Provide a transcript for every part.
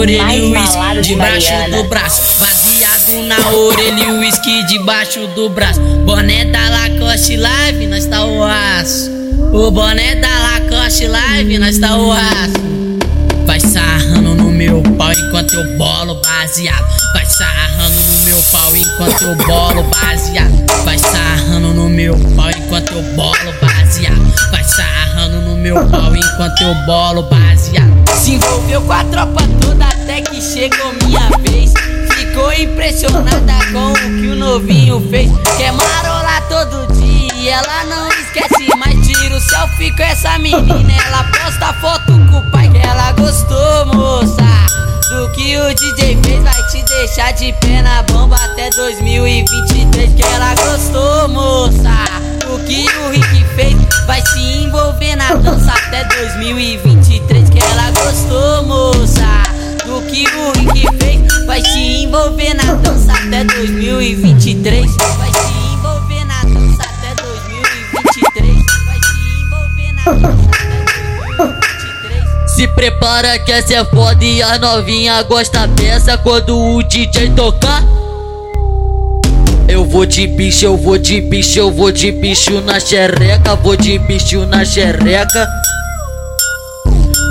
orelha e uísque debaixo do braço. Baseado na orelha e uísque debaixo do braço. Boné da Lacoste Live, nós tá o aço. O boné da Lacoste Live, nós tá o aço. Vai sarrando no meu pau enquanto eu bolo baseado. Vai sarrando no meu pau enquanto eu bolo baseado. Vai sarrando no meu pau enquanto eu bolo baseado. Vai sarrando no meu pau enquanto eu bolo baseado. Se envolveu com a tropa toda até que chegou minha vez. Ficou impressionada com o que o novinho fez. Quer marolar todo dia e ela não esquece mais. Tira o selfie com essa menina. Ela posta foto com o pai que ela gostou, moça. Do que o DJ fez vai te deixar de pé na bomba até 2023. Que ela gostou, moça. 2023. Vai se envolver na dança até 2023. Vai se envolver na dança até 2023. Se prepara que essa é foda e a novinha gosta dessa quando o DJ tocar. Eu vou de bicho, eu vou de bicho, eu vou de bicho na xereca, vou de bicho na xereca.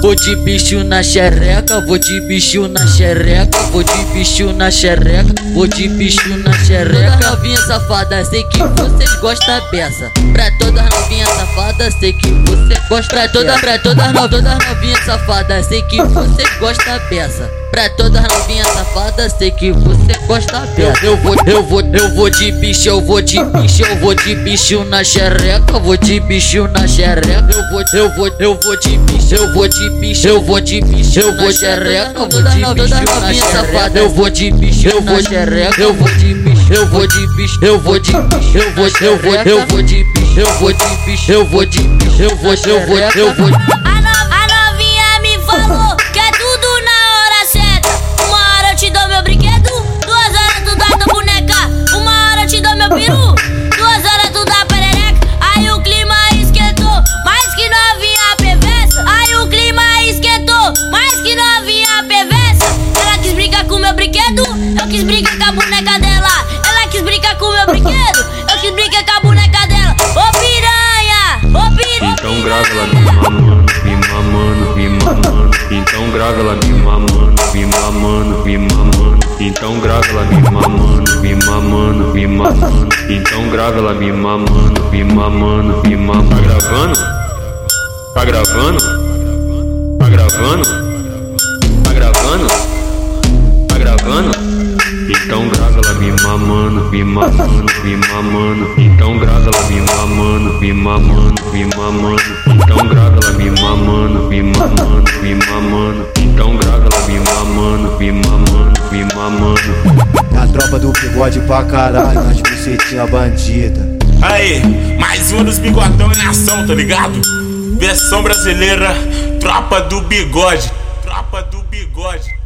Vou de bicho na xereca, vou de bicho na xereca, vou de bicho na xereca, vou de bicho na xereca. Todas novinhas sei que vocês gostam dessa. Pra todas novinhas safadas, sei que você gosta. Pra todas, pra todas, no, todas novinhas safadas, sei que vocês gostam dessa. Pra todas novinhas safadas, sei que você gosta dessa. Eu vou, eu vou, eu vou de bicho, eu vou de bicho, eu vou de bicho na xereca, vou de bicho na xereca. Eu vou, eu vou, eu vou de bicho, eu vou de bicho, eu vou de bicho, eu vou xereca, eu vou de bicho na xereca. Eu vou de bicho, eu vou xereca, eu vou de bicho, eu vou de bicho, eu vou de bicho, eu vou, eu vou, eu vou de bicho, eu vou de bicho, eu vou de bicho, eu vou, eu vou, eu vou. Brincar com a boneca dela. Ela quis brincar com meu brinquedo, eu quis brincar com a boneca dela. Ô piranha, ô piranha. Então grava ela me mamando, me mamando, me mamando. Então grava ela me mamando, me mamando, me mamando. Então grava ela me mamando, me mamando, me mamando. Então grava ela me mamando, me mamando, me mamando. Tá gravando? Tá gravando? Tá gravando? Me mamando, me mamando. Então grava ela me mamando, me mamando, me mamando. Então grava ela me mamando, me mamando, me mamando. Então grava ela me mamando, me mamando, me mamando. Na tropa do bigode pra caralho, nas bucetinha bandida. Aí, mais um dos bigodão em ação, tá ligado? Versão brasileira, tropa do bigode. Tropa do bigode.